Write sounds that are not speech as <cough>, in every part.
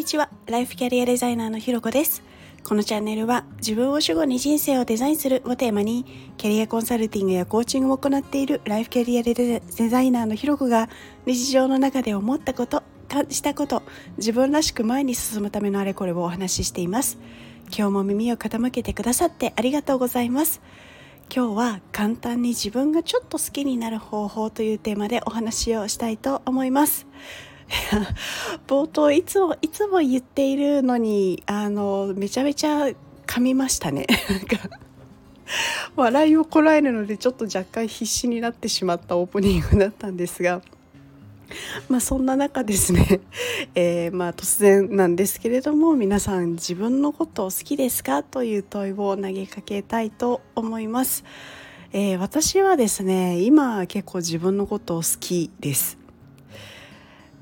にちは。ライフキャリアデザイナーのひろこです。このチャンネルは自分を主語に人生をデザインするをテーマにキャリアコンサルティングやコーチングを行っているライフキャリアデザイナーのひろこが日常の中で思ったこと感じたこと自分らしく前に進むためのあれこれをお話ししています。今日も耳を傾けてくださってありがとうございます。今日は簡単に自分がちょっと好きになる方法というテーマでお話をしたいと思います。冒頭いつもいつも言っているのにあのめちゃめちゃ噛みましたね。<laughs> 笑いをこらえるのでちょっと若干必死になってしまったオープニングだったんですがまあそんな中ですね、<laughs> えー、まあ突然なんですけれども皆さん自分のことを好きですか？という問いを投げかけたいと思います。えー、私はですね今結構自分のことを好きです。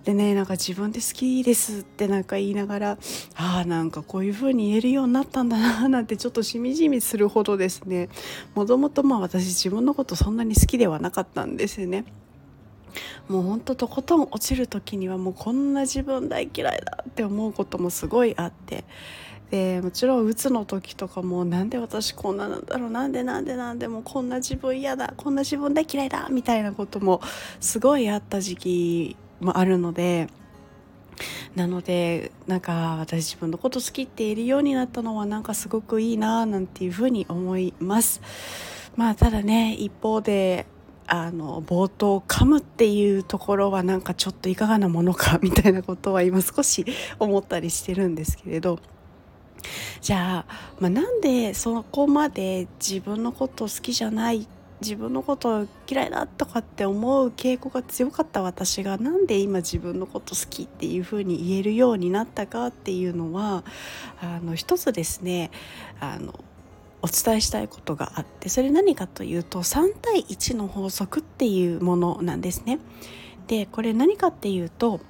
でねなんか自分で好きですってなんか言いながらああなんかこういう風に言えるようになったんだな <laughs> なんてちょっとしみじみするほどですねもともとまあ私自分のことそんなに好きではなかったんですよね。もうほんととことん落ちる時にはもうこんな自分大嫌いだって思うこともすごいあってでもちろんうつの時とかもなんで私こんななんだろうなんでなんでなんでもこんな自分嫌だこんな自分大嫌いだみたいなこともすごいあった時期もあるのでなのでなんか私自分のこと好きって言えるようになったのはなんかすごくいいななんていうふうに思います。まあただね一方であの冒頭噛むっていうところはなんかちょっといかがなものか <laughs> みたいなことは今少し思ったりしてるんですけれど。じゃあ、まあ、なんでそこまで自分のこと好きじゃないって自分のこと嫌いだとかって思う傾向が強かった私がなんで今自分のこと好きっていうふうに言えるようになったかっていうのはあの一つですねあのお伝えしたいことがあってそれ何かというと3対1の法則っていうものなんですね。でこれ何かっていうと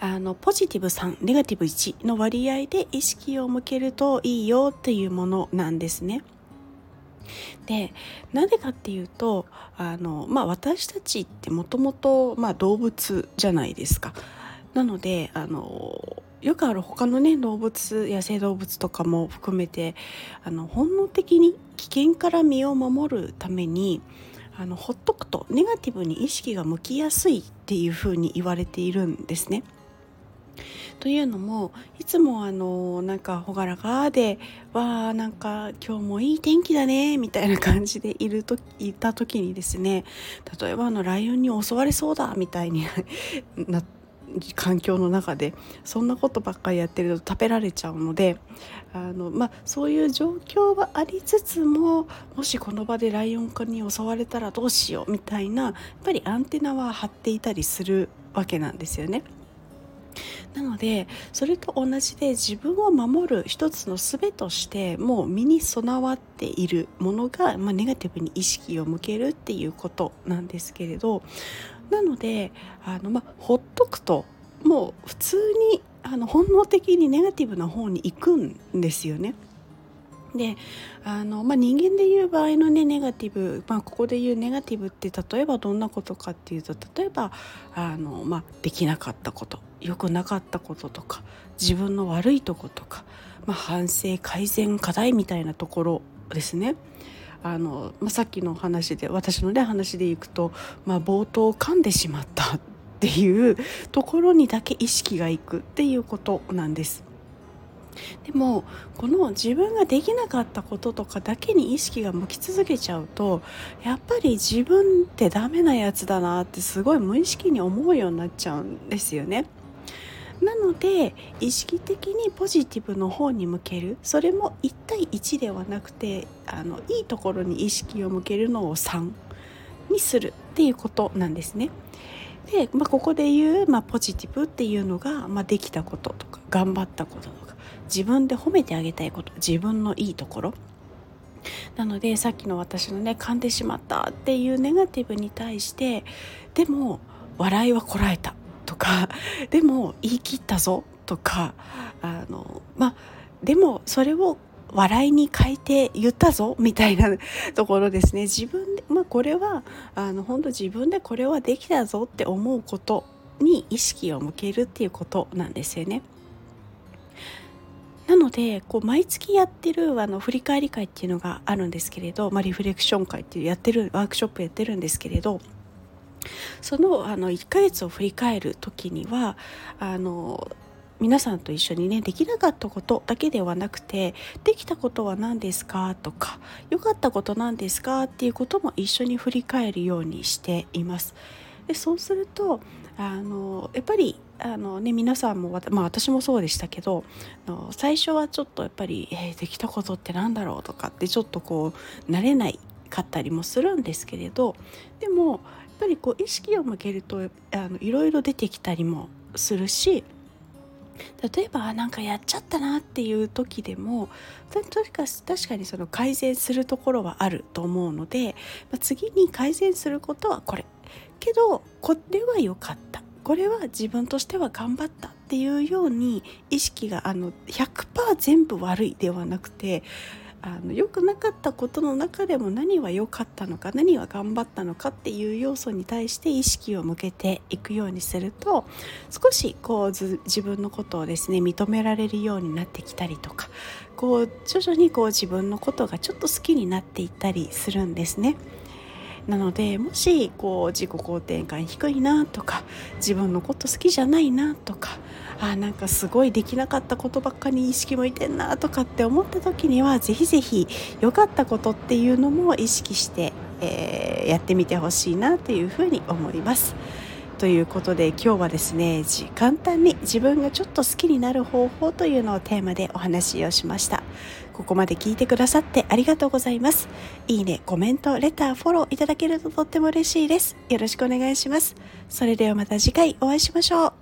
あのポジティブ3ネガティブ1の割合で意識を向けるといいよっていうものなんですね。でなぜかっていうとあの、まあ、私たちってもともと動物じゃないですか。なのであのよくある他のね動物野生動物とかも含めてあの本能的に危険から身を守るためにあのほっとくとネガティブに意識が向きやすいっていうふうに言われているんですね。というのもいつもあのなんか朗らかで「わあなんか今日もいい天気だね」みたいな感じでいるといた時にですね例えばあのライオンに襲われそうだみたいにな <laughs> 環境の中でそんなことばっかりやってると食べられちゃうのであの、まあ、そういう状況はありつつももしこの場でライオンに襲われたらどうしようみたいなやっぱりアンテナは張っていたりするわけなんですよね。なのでそれと同じで自分を守る一つの術としてもう身に備わっているものが、まあ、ネガティブに意識を向けるっていうことなんですけれどなのであの、まあ、ほっとくともう普通にあの本能的にネガティブな方に行くんですよね。であの、まあ、人間でいう場合のねネガティブ、まあ、ここで言うネガティブって例えばどんなことかっていうと例えばあの、まあ、できなかったこと良くなかったこととか自分の悪いとことか、まあ、反省改善課題みたいなところですね。あの、まあ、さっきの話で私のね話でいくと、まあ、冒頭噛んでしまったっていうところにだけ意識がいくっていうことなんです。でもこの自分ができなかったこととかだけに意識が向き続けちゃうとやっぱり自分ってダメなやつだなってすごい無意識に思うようになっちゃうんですよね。なので意識的にポジティブの方に向ける。それも1対1ではなくてあのいいところに意識を向けるのを3にするっていうことなんですね。で、まあ、ここで言う、まあ、ポジティブっていうのが、まあ、できたこととか頑張ったこととか自分で褒めてあげたいこと自分のいいところ。なのでさっきの私のね噛んでしまったっていうネガティブに対してでも笑いはこらえた。かでも言い切ったぞとかあのまあでもそれを笑いに変えて言ったぞみたいな <laughs> ところですね自分で、まあ、これはあの本当自分でこれはできたぞって思うことに意識を向けるっていうことなんですよね。なのでこう毎月やってるあの振り返り会っていうのがあるんですけれど、まあ、リフレクション会っていうやってるワークショップやってるんですけれどそのあの1ヶ月を振り返る時にはあの皆さんと一緒にねできなかったことだけではなくてできたことは何ですかとか良かったこと何ですかっていうことも一緒に振り返るようにしています。でそうするとあのやっぱりあの、ね、皆さんも、まあ、私もそうでしたけど最初はちょっとやっぱり、えー、できたことって何だろうとかってちょっとこう慣れないかったりもするんですけれどでもぱりこう意識を向けるといろいろ出てきたりもするし例えば何かやっちゃったなっていう時でもとにか確かにその改善するところはあると思うので、まあ、次に改善することはこれ。けどこれは良かった。これは自分としては頑張ったっていうように意識があの100%全部悪いではなくてあの良くなかったことの中でも何は良かったのか何は頑張ったのかっていう要素に対して意識を向けていくようにすると少しこう自分のことをですね認められるようになってきたりとかこう徐々にこう自分のことがちょっと好きになっていったりするんですね。なのでもしこう自己肯定感低いなとか自分のこと好きじゃないなとかあなんかすごいできなかったことばっかり意識向いてんなとかって思った時にはぜひぜひ良かったことっていうのも意識して、えー、やってみてほしいなというふうに思います。ということで今日はですね簡単に自分がちょっと好きになる方法というのをテーマでお話をしましたここまで聞いてくださってありがとうございます。いいねコメントレターフォローいただけるととっても嬉しいです。よろしくお願いします。それではまた次回お会いしましょう。